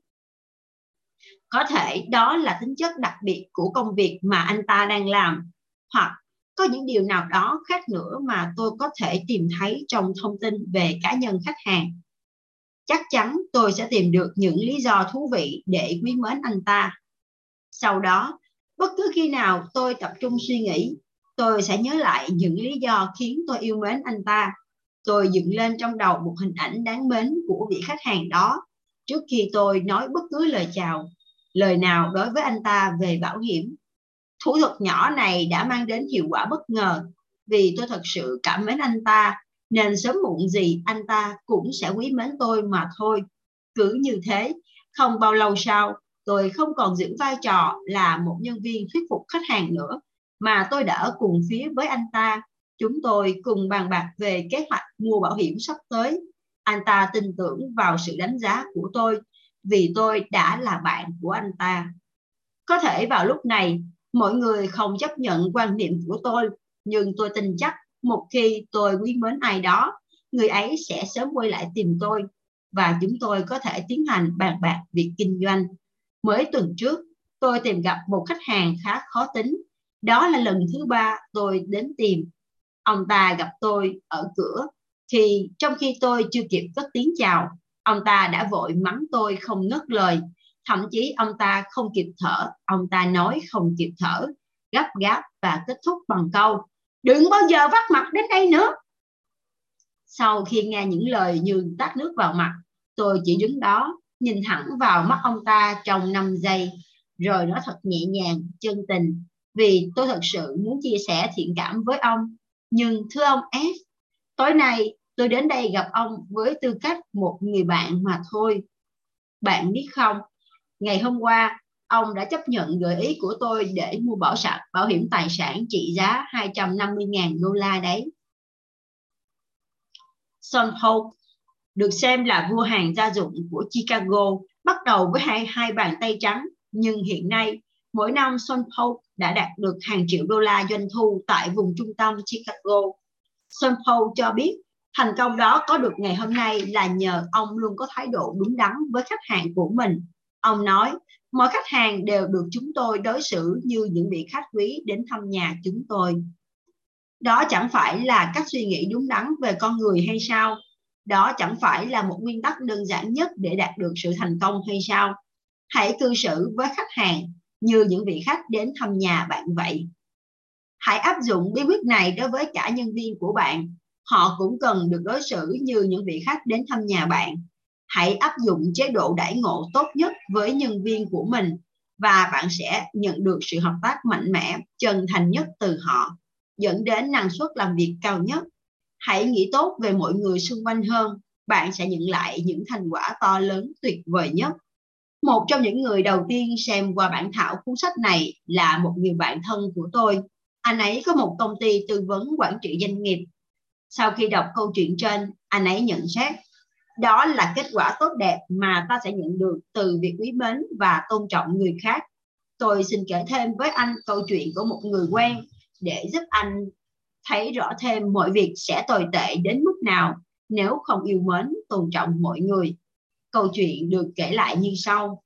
Có thể đó là tính chất đặc biệt của công việc mà anh ta đang làm, hoặc có những điều nào đó khác nữa mà tôi có thể tìm thấy trong thông tin về cá nhân khách hàng. Chắc chắn tôi sẽ tìm được những lý do thú vị để quý mến anh ta. Sau đó, bất cứ khi nào tôi tập trung suy nghĩ, tôi sẽ nhớ lại những lý do khiến tôi yêu mến anh ta. Tôi dựng lên trong đầu một hình ảnh đáng mến của vị khách hàng đó trước khi tôi nói bất cứ lời chào lời nào đối với anh ta về bảo hiểm. Thủ thuật nhỏ này đã mang đến hiệu quả bất ngờ vì tôi thật sự cảm mến anh ta nên sớm muộn gì anh ta cũng sẽ quý mến tôi mà thôi cứ như thế không bao lâu sau tôi không còn giữ vai trò là một nhân viên thuyết phục khách hàng nữa mà tôi đã ở cùng phía với anh ta Chúng tôi cùng bàn bạc về kế hoạch mua bảo hiểm sắp tới. Anh ta tin tưởng vào sự đánh giá của tôi vì tôi đã là bạn của anh ta. Có thể vào lúc này, mọi người không chấp nhận quan niệm của tôi, nhưng tôi tin chắc một khi tôi quý mến ai đó, người ấy sẽ sớm quay lại tìm tôi và chúng tôi có thể tiến hành bàn bạc việc kinh doanh. Mới tuần trước, tôi tìm gặp một khách hàng khá khó tính. Đó là lần thứ ba tôi đến tìm ông ta gặp tôi ở cửa thì trong khi tôi chưa kịp cất tiếng chào ông ta đã vội mắng tôi không ngớt lời thậm chí ông ta không kịp thở ông ta nói không kịp thở gấp gáp và kết thúc bằng câu đừng bao giờ vắt mặt đến đây nữa. Sau khi nghe những lời như tát nước vào mặt tôi chỉ đứng đó nhìn thẳng vào mắt ông ta trong 5 giây. Rồi nói thật nhẹ nhàng chân tình vì tôi thật sự muốn chia sẻ thiện cảm với ông. Nhưng thưa ông S, tối nay tôi đến đây gặp ông với tư cách một người bạn mà thôi. Bạn biết không, ngày hôm qua ông đã chấp nhận gợi ý của tôi để mua bảo sản bảo hiểm tài sản trị giá 250.000 đô la đấy. Son Hope được xem là vua hàng gia dụng của Chicago bắt đầu với hai hai bàn tay trắng nhưng hiện nay mỗi năm Son Hope đã đạt được hàng triệu đô la doanh thu tại vùng trung tâm Chicago. Son Paul cho biết thành công đó có được ngày hôm nay là nhờ ông luôn có thái độ đúng đắn với khách hàng của mình. Ông nói, mọi khách hàng đều được chúng tôi đối xử như những vị khách quý đến thăm nhà chúng tôi. Đó chẳng phải là cách suy nghĩ đúng đắn về con người hay sao? Đó chẳng phải là một nguyên tắc đơn giản nhất để đạt được sự thành công hay sao? Hãy cư xử với khách hàng như những vị khách đến thăm nhà bạn vậy. Hãy áp dụng bí quyết này đối với cả nhân viên của bạn. Họ cũng cần được đối xử như những vị khách đến thăm nhà bạn. Hãy áp dụng chế độ đãi ngộ tốt nhất với nhân viên của mình và bạn sẽ nhận được sự hợp tác mạnh mẽ, chân thành nhất từ họ, dẫn đến năng suất làm việc cao nhất. Hãy nghĩ tốt về mọi người xung quanh hơn, bạn sẽ nhận lại những thành quả to lớn tuyệt vời nhất một trong những người đầu tiên xem qua bản thảo cuốn sách này là một người bạn thân của tôi. Anh ấy có một công ty tư vấn quản trị doanh nghiệp. Sau khi đọc câu chuyện trên, anh ấy nhận xét đó là kết quả tốt đẹp mà ta sẽ nhận được từ việc quý mến và tôn trọng người khác. Tôi xin kể thêm với anh câu chuyện của một người quen để giúp anh thấy rõ thêm mọi việc sẽ tồi tệ đến mức nào nếu không yêu mến, tôn trọng mọi người. Câu chuyện được kể lại như sau.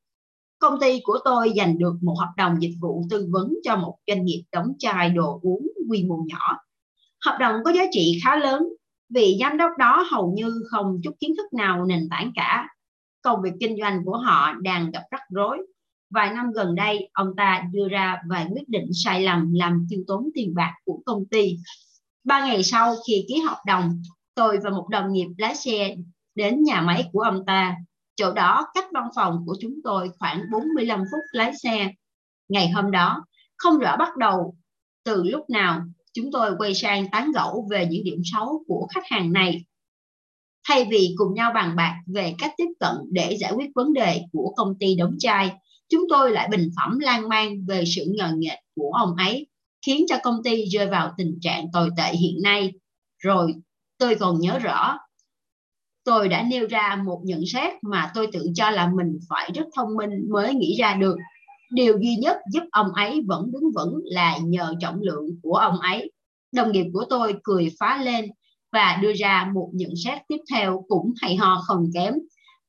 Công ty của tôi giành được một hợp đồng dịch vụ tư vấn cho một doanh nghiệp đóng chai đồ uống quy mô nhỏ. Hợp đồng có giá trị khá lớn vị giám đốc đó hầu như không chút kiến thức nào nền tảng cả. Công việc kinh doanh của họ đang gặp rắc rối. Vài năm gần đây, ông ta đưa ra vài quyết định sai lầm làm tiêu tốn tiền bạc của công ty. Ba ngày sau khi ký hợp đồng, tôi và một đồng nghiệp lái xe đến nhà máy của ông ta. Chỗ đó cách văn phòng của chúng tôi khoảng 45 phút lái xe. Ngày hôm đó, không rõ bắt đầu từ lúc nào chúng tôi quay sang tán gẫu về những điểm xấu của khách hàng này. Thay vì cùng nhau bàn bạc về cách tiếp cận để giải quyết vấn đề của công ty đóng chai, chúng tôi lại bình phẩm lan man về sự ngờ nghệch của ông ấy, khiến cho công ty rơi vào tình trạng tồi tệ hiện nay. Rồi tôi còn nhớ rõ, tôi đã nêu ra một nhận xét mà tôi tự cho là mình phải rất thông minh mới nghĩ ra được điều duy nhất giúp ông ấy vẫn đứng vững là nhờ trọng lượng của ông ấy. Đồng nghiệp của tôi cười phá lên và đưa ra một nhận xét tiếp theo cũng hay ho không kém.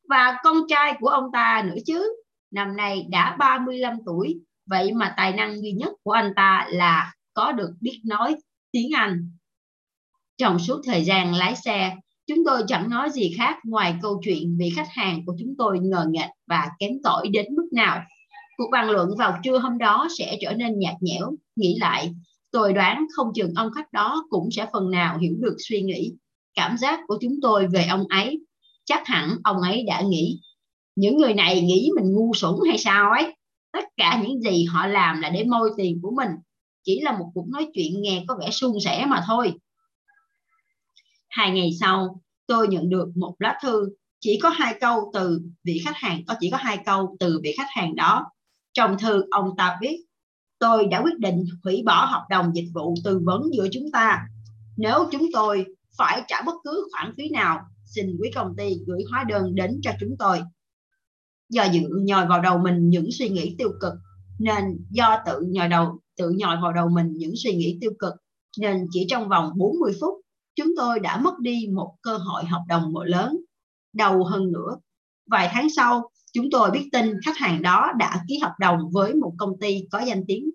Và con trai của ông ta nữa chứ, năm nay đã 35 tuổi, vậy mà tài năng duy nhất của anh ta là có được biết nói tiếng Anh. Trong suốt thời gian lái xe, chúng tôi chẳng nói gì khác ngoài câu chuyện vì khách hàng của chúng tôi ngờ nghệch và kém cỏi đến mức nào. Cuộc bàn luận vào trưa hôm đó sẽ trở nên nhạt nhẽo. Nghĩ lại, tôi đoán không chừng ông khách đó cũng sẽ phần nào hiểu được suy nghĩ, cảm giác của chúng tôi về ông ấy. Chắc hẳn ông ấy đã nghĩ, những người này nghĩ mình ngu xuẩn hay sao ấy. Tất cả những gì họ làm là để môi tiền của mình. Chỉ là một cuộc nói chuyện nghe có vẻ suôn sẻ mà thôi. Hai ngày sau, tôi nhận được một lá thư chỉ có hai câu từ vị khách hàng có chỉ có hai câu từ vị khách hàng đó trong thư ông ta viết, tôi đã quyết định hủy bỏ hợp đồng dịch vụ tư vấn giữa chúng ta. Nếu chúng tôi phải trả bất cứ khoản phí nào, xin quý công ty gửi hóa đơn đến cho chúng tôi. Do dự nhồi vào đầu mình những suy nghĩ tiêu cực, nên do tự nhồi đầu tự nhồi vào đầu mình những suy nghĩ tiêu cực, nên chỉ trong vòng 40 phút, chúng tôi đã mất đi một cơ hội hợp đồng lớn. Đầu hơn nữa, vài tháng sau, Chúng tôi biết tin khách hàng đó đã ký hợp đồng với một công ty có danh tiếng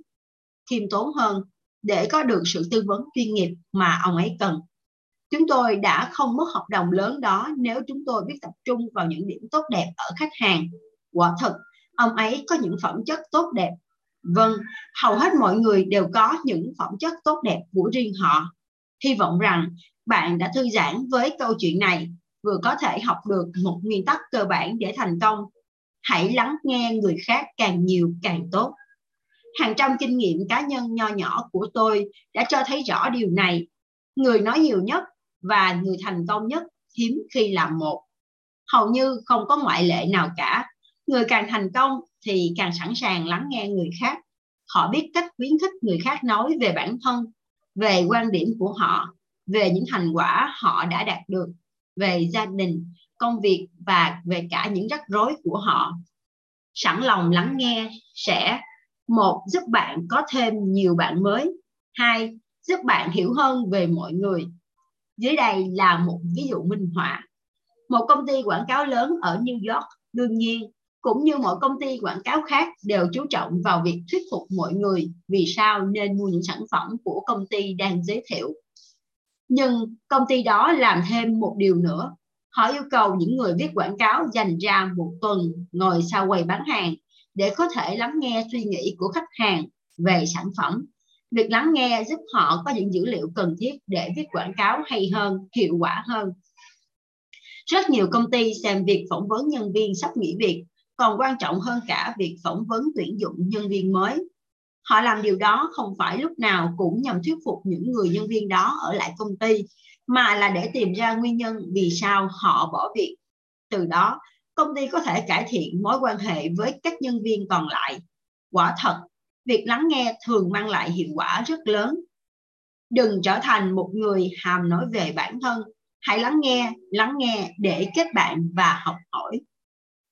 khiêm tốn hơn để có được sự tư vấn chuyên nghiệp mà ông ấy cần. Chúng tôi đã không mất hợp đồng lớn đó nếu chúng tôi biết tập trung vào những điểm tốt đẹp ở khách hàng. Quả thật, ông ấy có những phẩm chất tốt đẹp. Vâng, hầu hết mọi người đều có những phẩm chất tốt đẹp của riêng họ. Hy vọng rằng bạn đã thư giãn với câu chuyện này, vừa có thể học được một nguyên tắc cơ bản để thành công hãy lắng nghe người khác càng nhiều càng tốt. Hàng trăm kinh nghiệm cá nhân nho nhỏ của tôi đã cho thấy rõ điều này. Người nói nhiều nhất và người thành công nhất hiếm khi làm một. Hầu như không có ngoại lệ nào cả. Người càng thành công thì càng sẵn sàng lắng nghe người khác. Họ biết cách khuyến khích người khác nói về bản thân, về quan điểm của họ, về những thành quả họ đã đạt được, về gia đình công việc và về cả những rắc rối của họ. Sẵn lòng lắng nghe sẽ một, giúp bạn có thêm nhiều bạn mới. Hai, giúp bạn hiểu hơn về mọi người. Dưới đây là một ví dụ minh họa. Một công ty quảng cáo lớn ở New York đương nhiên, cũng như mọi công ty quảng cáo khác đều chú trọng vào việc thuyết phục mọi người vì sao nên mua những sản phẩm của công ty đang giới thiệu. Nhưng công ty đó làm thêm một điều nữa. Họ yêu cầu những người viết quảng cáo dành ra một tuần ngồi sau quầy bán hàng để có thể lắng nghe suy nghĩ của khách hàng về sản phẩm. Việc lắng nghe giúp họ có những dữ liệu cần thiết để viết quảng cáo hay hơn, hiệu quả hơn. Rất nhiều công ty xem việc phỏng vấn nhân viên sắp nghỉ việc còn quan trọng hơn cả việc phỏng vấn tuyển dụng nhân viên mới. Họ làm điều đó không phải lúc nào cũng nhằm thuyết phục những người nhân viên đó ở lại công ty mà là để tìm ra nguyên nhân vì sao họ bỏ việc. Từ đó, công ty có thể cải thiện mối quan hệ với các nhân viên còn lại. Quả thật, việc lắng nghe thường mang lại hiệu quả rất lớn. Đừng trở thành một người hàm nói về bản thân, hãy lắng nghe, lắng nghe để kết bạn và học hỏi.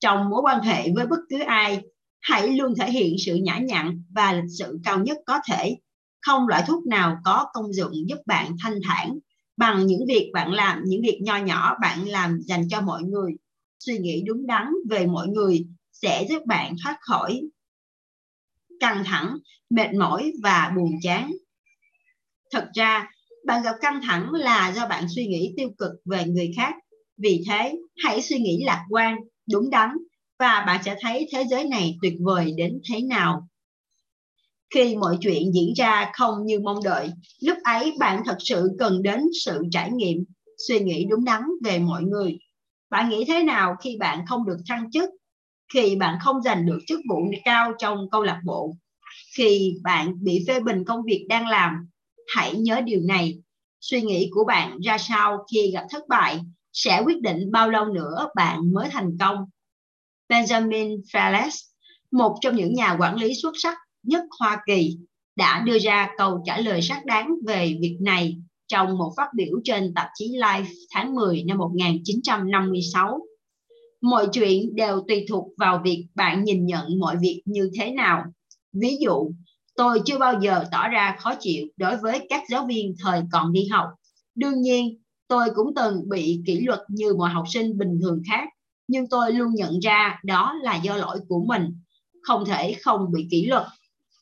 Trong mối quan hệ với bất cứ ai, hãy luôn thể hiện sự nhã nhặn và lịch sự cao nhất có thể. không loại thuốc nào có công dụng giúp bạn thanh thản bằng những việc bạn làm, những việc nho nhỏ bạn làm dành cho mọi người. Suy nghĩ đúng đắn về mọi người sẽ giúp bạn thoát khỏi căng thẳng, mệt mỏi và buồn chán. Thật ra, bạn gặp căng thẳng là do bạn suy nghĩ tiêu cực về người khác. Vì thế, hãy suy nghĩ lạc quan, đúng đắn và bạn sẽ thấy thế giới này tuyệt vời đến thế nào khi mọi chuyện diễn ra không như mong đợi. Lúc ấy bạn thật sự cần đến sự trải nghiệm suy nghĩ đúng đắn về mọi người. Bạn nghĩ thế nào khi bạn không được thăng chức? Khi bạn không giành được chức vụ cao trong câu lạc bộ? Khi bạn bị phê bình công việc đang làm? Hãy nhớ điều này. Suy nghĩ của bạn ra sao khi gặp thất bại sẽ quyết định bao lâu nữa bạn mới thành công. Benjamin Fales, một trong những nhà quản lý xuất sắc nhất Hoa Kỳ, đã đưa ra câu trả lời xác đáng về việc này trong một phát biểu trên tạp chí Life tháng 10 năm 1956. Mọi chuyện đều tùy thuộc vào việc bạn nhìn nhận mọi việc như thế nào. Ví dụ, tôi chưa bao giờ tỏ ra khó chịu đối với các giáo viên thời còn đi học. Đương nhiên, tôi cũng từng bị kỷ luật như mọi học sinh bình thường khác, nhưng tôi luôn nhận ra đó là do lỗi của mình, không thể không bị kỷ luật.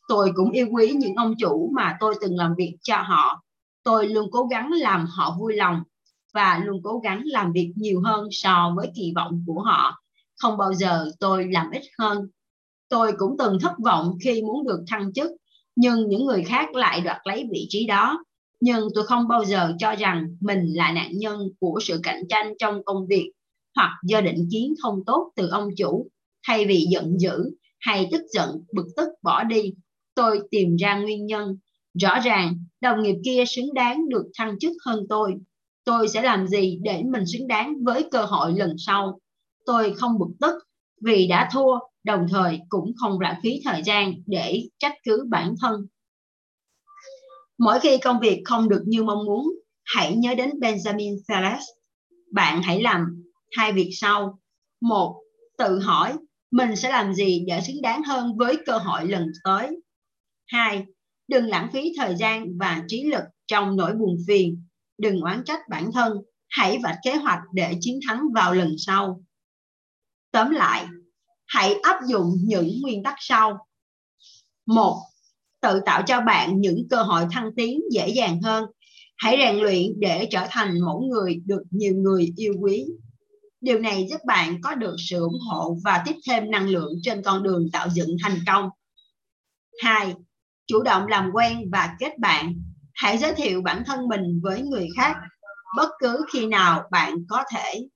Tôi cũng yêu quý những ông chủ mà tôi từng làm việc cho họ. Tôi luôn cố gắng làm họ vui lòng và luôn cố gắng làm việc nhiều hơn so với kỳ vọng của họ. Không bao giờ tôi làm ít hơn. Tôi cũng từng thất vọng khi muốn được thăng chức, nhưng những người khác lại đoạt lấy vị trí đó. Nhưng tôi không bao giờ cho rằng mình là nạn nhân của sự cạnh tranh trong công việc hoặc do định kiến không tốt từ ông chủ. Thay vì giận dữ hay tức giận, bực tức bỏ đi, tôi tìm ra nguyên nhân. Rõ ràng, đồng nghiệp kia xứng đáng được thăng chức hơn tôi. Tôi sẽ làm gì để mình xứng đáng với cơ hội lần sau? Tôi không bực tức vì đã thua, đồng thời cũng không lãng phí thời gian để trách cứ bản thân. Mỗi khi công việc không được như mong muốn, hãy nhớ đến Benjamin Thales. Bạn hãy làm hai việc sau. Một, tự hỏi mình sẽ làm gì để xứng đáng hơn với cơ hội lần tới. 2. Đừng lãng phí thời gian và trí lực trong nỗi buồn phiền. Đừng oán trách bản thân. Hãy vạch kế hoạch để chiến thắng vào lần sau. Tóm lại, hãy áp dụng những nguyên tắc sau. một Tự tạo cho bạn những cơ hội thăng tiến dễ dàng hơn. Hãy rèn luyện để trở thành mẫu người được nhiều người yêu quý. Điều này giúp bạn có được sự ủng hộ và tiếp thêm năng lượng trên con đường tạo dựng thành công. 2 chủ động làm quen và kết bạn. Hãy giới thiệu bản thân mình với người khác, bất cứ khi nào bạn có thể.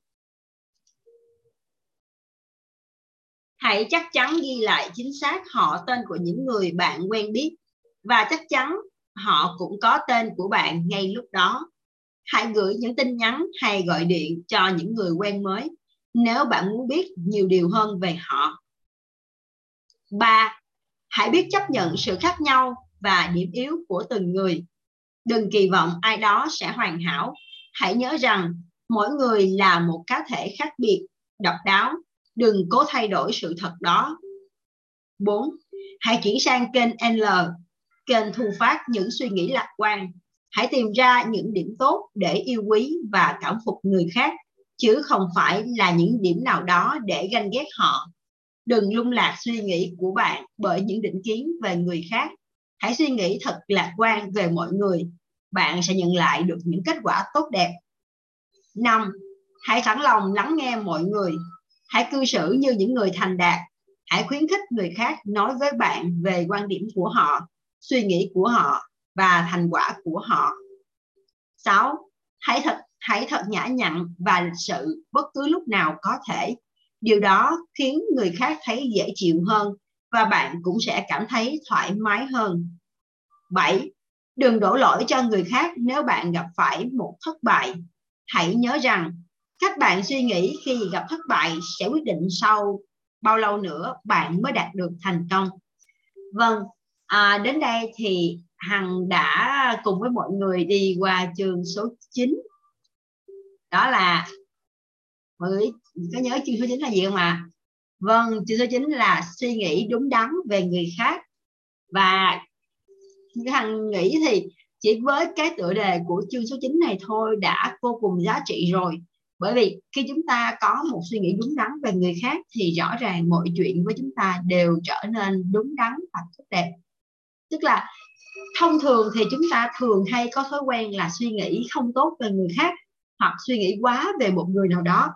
Hãy chắc chắn ghi lại chính xác họ tên của những người bạn quen biết và chắc chắn họ cũng có tên của bạn ngay lúc đó. Hãy gửi những tin nhắn hay gọi điện cho những người quen mới nếu bạn muốn biết nhiều điều hơn về họ. 3 hãy biết chấp nhận sự khác nhau và điểm yếu của từng người đừng kỳ vọng ai đó sẽ hoàn hảo hãy nhớ rằng mỗi người là một cá thể khác biệt độc đáo đừng cố thay đổi sự thật đó 4. Hãy chuyển sang kênh L, kênh thu phát những suy nghĩ lạc quan. Hãy tìm ra những điểm tốt để yêu quý và cảm phục người khác, chứ không phải là những điểm nào đó để ganh ghét họ đừng lung lạc suy nghĩ của bạn bởi những định kiến về người khác. Hãy suy nghĩ thật lạc quan về mọi người. Bạn sẽ nhận lại được những kết quả tốt đẹp. Năm, hãy sẵn lòng lắng nghe mọi người. Hãy cư xử như những người thành đạt. Hãy khuyến khích người khác nói với bạn về quan điểm của họ, suy nghĩ của họ và thành quả của họ. 6. Hãy thật hãy thật nhã nhặn và lịch sự bất cứ lúc nào có thể điều đó khiến người khác thấy dễ chịu hơn và bạn cũng sẽ cảm thấy thoải mái hơn 7. Đừng đổ lỗi cho người khác nếu bạn gặp phải một thất bại. Hãy nhớ rằng cách bạn suy nghĩ khi gặp thất bại sẽ quyết định sau bao lâu nữa bạn mới đạt được thành công. Vâng, à, đến đây thì Hằng đã cùng với mọi người đi qua chương số 9. Đó là mọi người có nhớ chương số 9 là gì không ạ? À? vâng chương số 9 là suy nghĩ đúng đắn về người khác. Và hằng nghĩ thì chỉ với cái tựa đề của chương số 9 này thôi đã vô cùng giá trị rồi. Bởi vì khi chúng ta có một suy nghĩ đúng đắn về người khác thì rõ ràng mọi chuyện với chúng ta đều trở nên đúng đắn và tốt đẹp. Tức là thông thường thì chúng ta thường hay có thói quen là suy nghĩ không tốt về người khác hoặc suy nghĩ quá về một người nào đó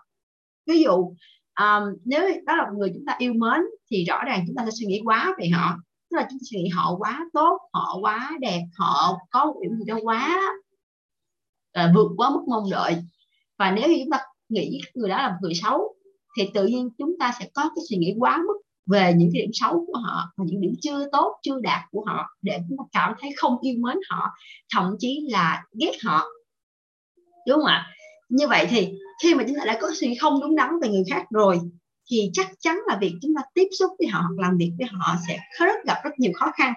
ví dụ um, nếu đó là một người chúng ta yêu mến thì rõ ràng chúng ta sẽ suy nghĩ quá về họ. Tức là chúng ta suy nghĩ họ quá tốt họ quá đẹp họ có một điểm gì đó quá uh, vượt quá mức mong đợi. Và nếu như chúng ta nghĩ người đó là một người xấu thì tự nhiên chúng ta sẽ có cái suy nghĩ quá mức về những cái điểm xấu của họ và những điểm chưa tốt chưa đạt của họ để chúng ta cảm thấy không yêu mến họ thậm chí là ghét họ. Đúng không ạ? Như vậy thì khi mà chúng ta đã có suy nghĩ không đúng đắn về người khác rồi, thì chắc chắn là việc chúng ta tiếp xúc với họ hoặc làm việc với họ sẽ rất gặp rất nhiều khó khăn.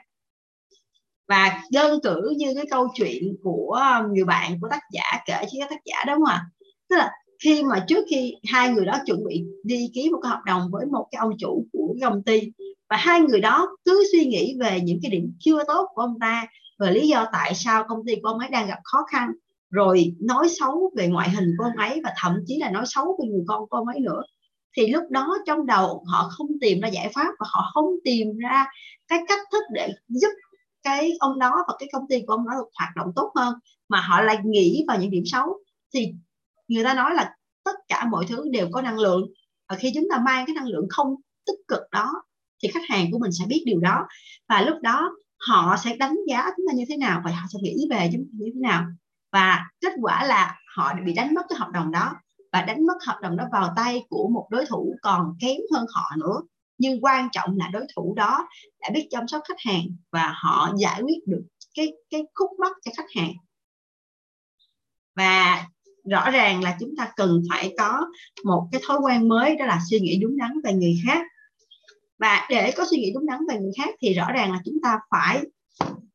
Và đơn cử như cái câu chuyện của người bạn, của tác giả, kể cho các tác giả đúng không ạ tức là khi mà trước khi hai người đó chuẩn bị đi ký một cái hợp đồng với một cái ông chủ của công ty, và hai người đó cứ suy nghĩ về những cái điểm chưa tốt của ông ta và lý do tại sao công ty của ông ấy đang gặp khó khăn rồi nói xấu về ngoại hình của ông ấy và thậm chí là nói xấu về người con của ông ấy nữa. Thì lúc đó trong đầu họ không tìm ra giải pháp và họ không tìm ra cái cách thức để giúp cái ông đó và cái công ty của ông đó được hoạt động tốt hơn, mà họ lại nghĩ vào những điểm xấu. Thì người ta nói là tất cả mọi thứ đều có năng lượng và khi chúng ta mang cái năng lượng không tích cực đó thì khách hàng của mình sẽ biết điều đó. Và lúc đó họ sẽ đánh giá chúng ta như thế nào và họ sẽ nghĩ về chúng ta như thế nào và kết quả là họ bị đánh mất cái hợp đồng đó và đánh mất hợp đồng đó vào tay của một đối thủ còn kém hơn họ nữa. Nhưng quan trọng là đối thủ đó đã biết chăm sóc khách hàng và họ giải quyết được cái cái khúc mắc cho khách hàng. Và rõ ràng là chúng ta cần phải có một cái thói quen mới, đó là suy nghĩ đúng đắn về người khác. Và để có suy nghĩ đúng đắn về người khác thì rõ ràng là chúng ta phải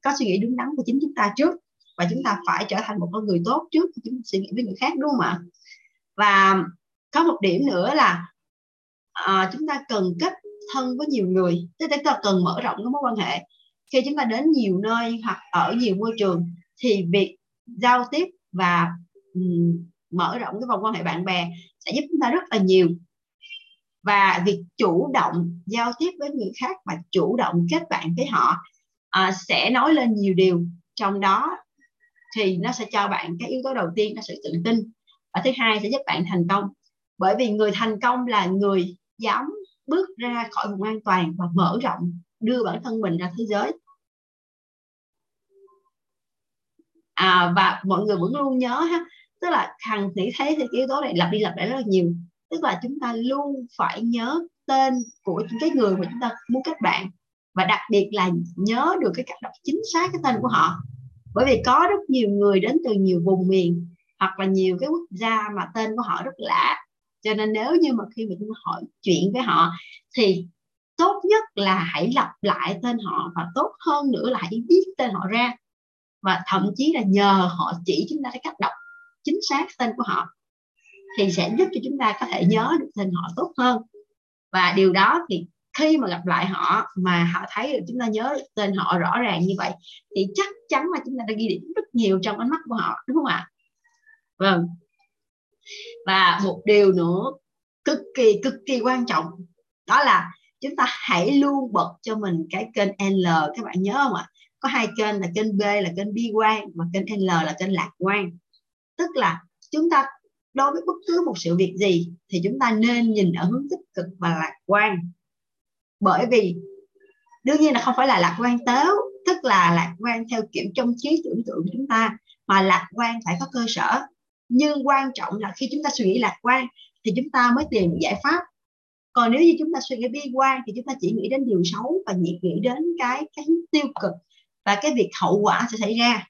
có suy nghĩ đúng đắn về chính chúng ta trước và chúng ta phải trở thành một con người tốt trước khi chúng ta suy nghĩ với người khác đúng không ạ? Và có một điểm nữa là à, chúng ta cần kết thân với nhiều người. Tức là chúng ta cần mở rộng cái mối quan hệ. Khi chúng ta đến nhiều nơi hoặc ở nhiều môi trường thì việc giao tiếp và um, mở rộng cái vòng quan hệ bạn bè sẽ giúp chúng ta rất là nhiều. Và việc chủ động giao tiếp với người khác và chủ động kết bạn với họ à, sẽ nói lên nhiều điều. Trong đó thì nó sẽ cho bạn cái yếu tố đầu tiên là sự tự tin. Và thứ hai sẽ giúp bạn thành công. Bởi vì người thành công là người dám bước ra khỏi vùng an toàn và mở rộng đưa bản thân mình ra thế giới. À, và mọi người vẫn luôn nhớ ha tức là thằng nghĩ thấy thì yếu tố này lặp đi lặp lại rất là nhiều. Tức là chúng ta luôn phải nhớ tên của những cái người mà chúng ta muốn kết bạn. Và đặc biệt là nhớ được cái cách đọc chính xác cái tên của họ bởi vì có rất nhiều người đến từ nhiều vùng miền hoặc là nhiều cái quốc gia mà tên của họ rất lạ. Cho nên nếu như mà khi mà chúng ta hỏi chuyện với họ thì tốt nhất là hãy lặp lại tên họ và tốt hơn nữa là hãy viết tên họ ra. Và thậm chí là nhờ họ chỉ chúng ta cái cách đọc chính xác tên của họ thì sẽ giúp cho chúng ta có thể nhớ được tên họ tốt hơn. Và điều đó thì khi mà gặp lại họ mà họ thấy được chúng ta nhớ tên họ rõ ràng như vậy, thì chắc chắn là chúng ta đã ghi điểm rất nhiều trong ánh mắt của họ, đúng không ạ? Vâng. Và một điều nữa cực kỳ cực kỳ quan trọng, đó là chúng ta hãy luôn bật cho mình cái kênh L, các bạn nhớ không ạ? Có hai kênh là kênh B là kênh bi quan và kênh L là kênh lạc quan. Tức là chúng ta đối với bất cứ một sự việc gì thì chúng ta nên nhìn ở hướng tích cực và lạc quan bởi vì đương nhiên là không phải là lạc quan tếu tức là lạc quan theo kiểu trong trí tưởng tượng của chúng ta, mà lạc quan phải có cơ sở. Nhưng quan trọng là khi chúng ta suy nghĩ lạc quan thì chúng ta mới tìm giải pháp. Còn nếu như chúng ta suy nghĩ bi quan thì chúng ta chỉ nghĩ đến điều xấu và chỉ nghĩ đến cái cái tiêu cực và cái việc hậu quả sẽ xảy ra.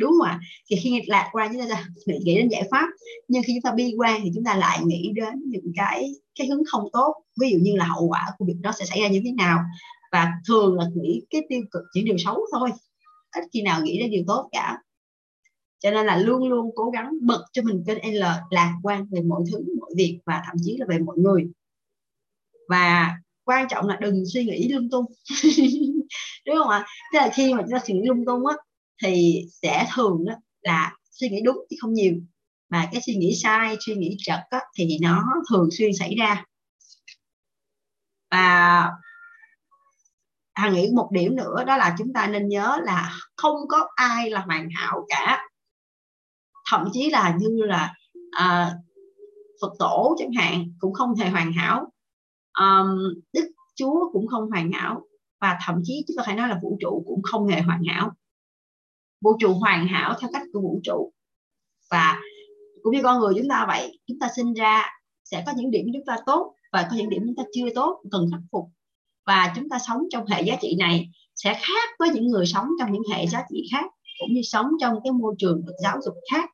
Đúng không ạ? Thì khi lạc quan chúng ta sẽ nghĩ đến giải pháp, nhưng khi chúng ta bi quan thì chúng ta lại nghĩ đến những cái cái hướng không tốt ví dụ như là hậu quả của việc đó sẽ xảy ra như thế nào. Và thường là nghĩ cái tiêu cực chỉ điều xấu thôi. Ít khi nào nghĩ đến điều tốt cả. Cho nên là luôn luôn cố gắng bật cho mình kênh L lạc quan về mọi thứ mọi việc và thậm chí là về mọi người. Và quan trọng là đừng suy nghĩ lung tung. Đúng không ạ? Tức là khi mà chúng ta suy nghĩ lung tung á thì sẽ thường á, là suy nghĩ đúng chứ không nhiều. Mà cái suy nghĩ sai suy nghĩ chật á, thì nó thường xuyên xảy ra và Hà nghĩ một điểm nữa đó là chúng ta nên nhớ là không có ai là hoàn hảo cả. Thậm chí là như là à, Phật tổ chẳng hạn cũng không thể hoàn hảo. Um, Đức Chúa cũng không hoàn hảo. Và thậm chí chúng ta phải nói là vũ trụ cũng không hề hoàn hảo. Vũ trụ hoàn hảo theo cách của vũ trụ. Và cũng như con người chúng ta vậy chúng ta sinh ra sẽ có những điểm chúng ta tốt và có những điểm chúng ta chưa tốt cần khắc phục. Và chúng ta sống trong hệ giá trị này sẽ khác với những người sống trong những hệ giá trị khác cũng như sống trong cái môi trường được giáo dục khác.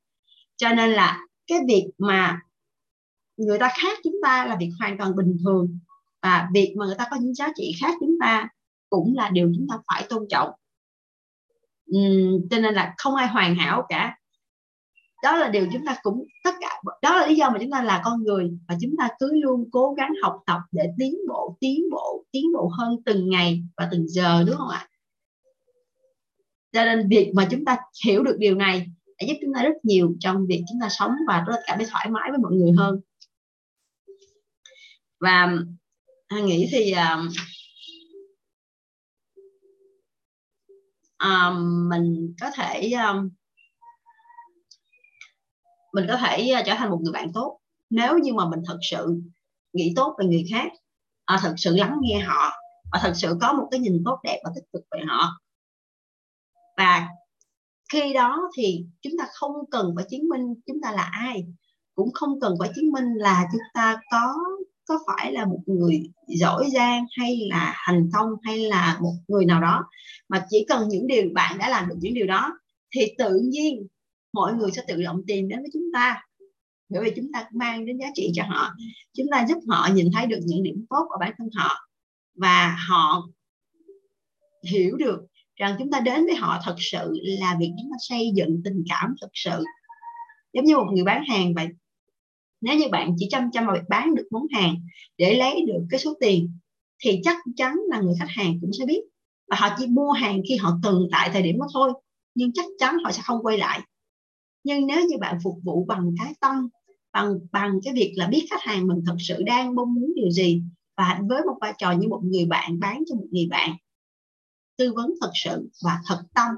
Cho nên là cái việc mà người ta khác chúng ta là việc hoàn toàn bình thường. Và việc mà người ta có những giá trị khác chúng ta cũng là điều chúng ta phải tôn trọng. Uhm, cho nên là không ai hoàn hảo cả đó là điều chúng ta cũng tất cả đó là lý do mà chúng ta là con người và chúng ta cứ luôn cố gắng học tập để tiến bộ tiến bộ tiến bộ hơn từng ngày và từng giờ đúng không ạ? Cho nên việc mà chúng ta hiểu được điều này đã giúp chúng ta rất nhiều trong việc chúng ta sống và rất cảm thấy thoải mái với mọi người hơn. Và anh nghĩ thì uh, um, mình có thể um, mình có thể uh, trở thành một người bạn tốt. Nếu như mà mình thật sự nghĩ tốt về người khác uh, thật sự lắng nghe họ và thật sự có một cái nhìn tốt đẹp và tích cực về họ. Và khi đó thì chúng ta không cần phải chứng minh chúng ta là ai. Cũng không cần phải chứng minh là chúng ta có có phải là một người giỏi giang hay là thành công hay là một người nào đó. Mà chỉ cần những điều bạn đã làm được những điều đó thì tự nhiên mọi người sẽ tự động tìm đến với chúng ta. Bởi vì chúng ta mang đến giá trị cho họ. Chúng ta giúp họ nhìn thấy được những điểm tốt ở bản thân họ. Và họ hiểu được rằng chúng ta đến với họ thật sự là việc chúng ta xây dựng tình cảm thật sự. Giống như một người bán hàng vậy. Nếu như bạn chỉ chăm chăm vào việc bán được món hàng để lấy được cái số tiền, thì chắc chắn là người khách hàng cũng sẽ biết. Và họ chỉ mua hàng khi họ cần tại thời điểm đó thôi. Nhưng chắc chắn họ sẽ không quay lại nhưng nếu như bạn phục vụ bằng cái tâm bằng bằng cái việc là biết khách hàng mình thật sự đang mong muốn điều gì và với một vai trò như một người bạn bán cho một người bạn tư vấn thật sự và thật tâm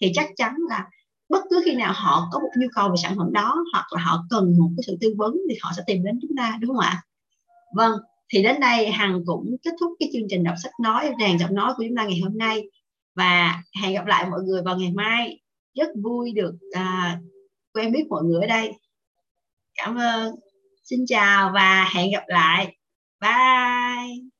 thì chắc chắn là bất cứ khi nào họ có một nhu cầu về sản phẩm đó hoặc là họ cần một cái sự tư vấn thì họ sẽ tìm đến chúng ta đúng không ạ? Vâng thì đến đây hằng cũng kết thúc cái chương trình đọc sách nói đàn giọng nói của chúng ta ngày hôm nay. Và hẹn gặp lại mọi người vào ngày mai. Rất vui được à, quen biết mọi người ở đây. Cảm ơn. Xin chào và hẹn gặp lại. Bye.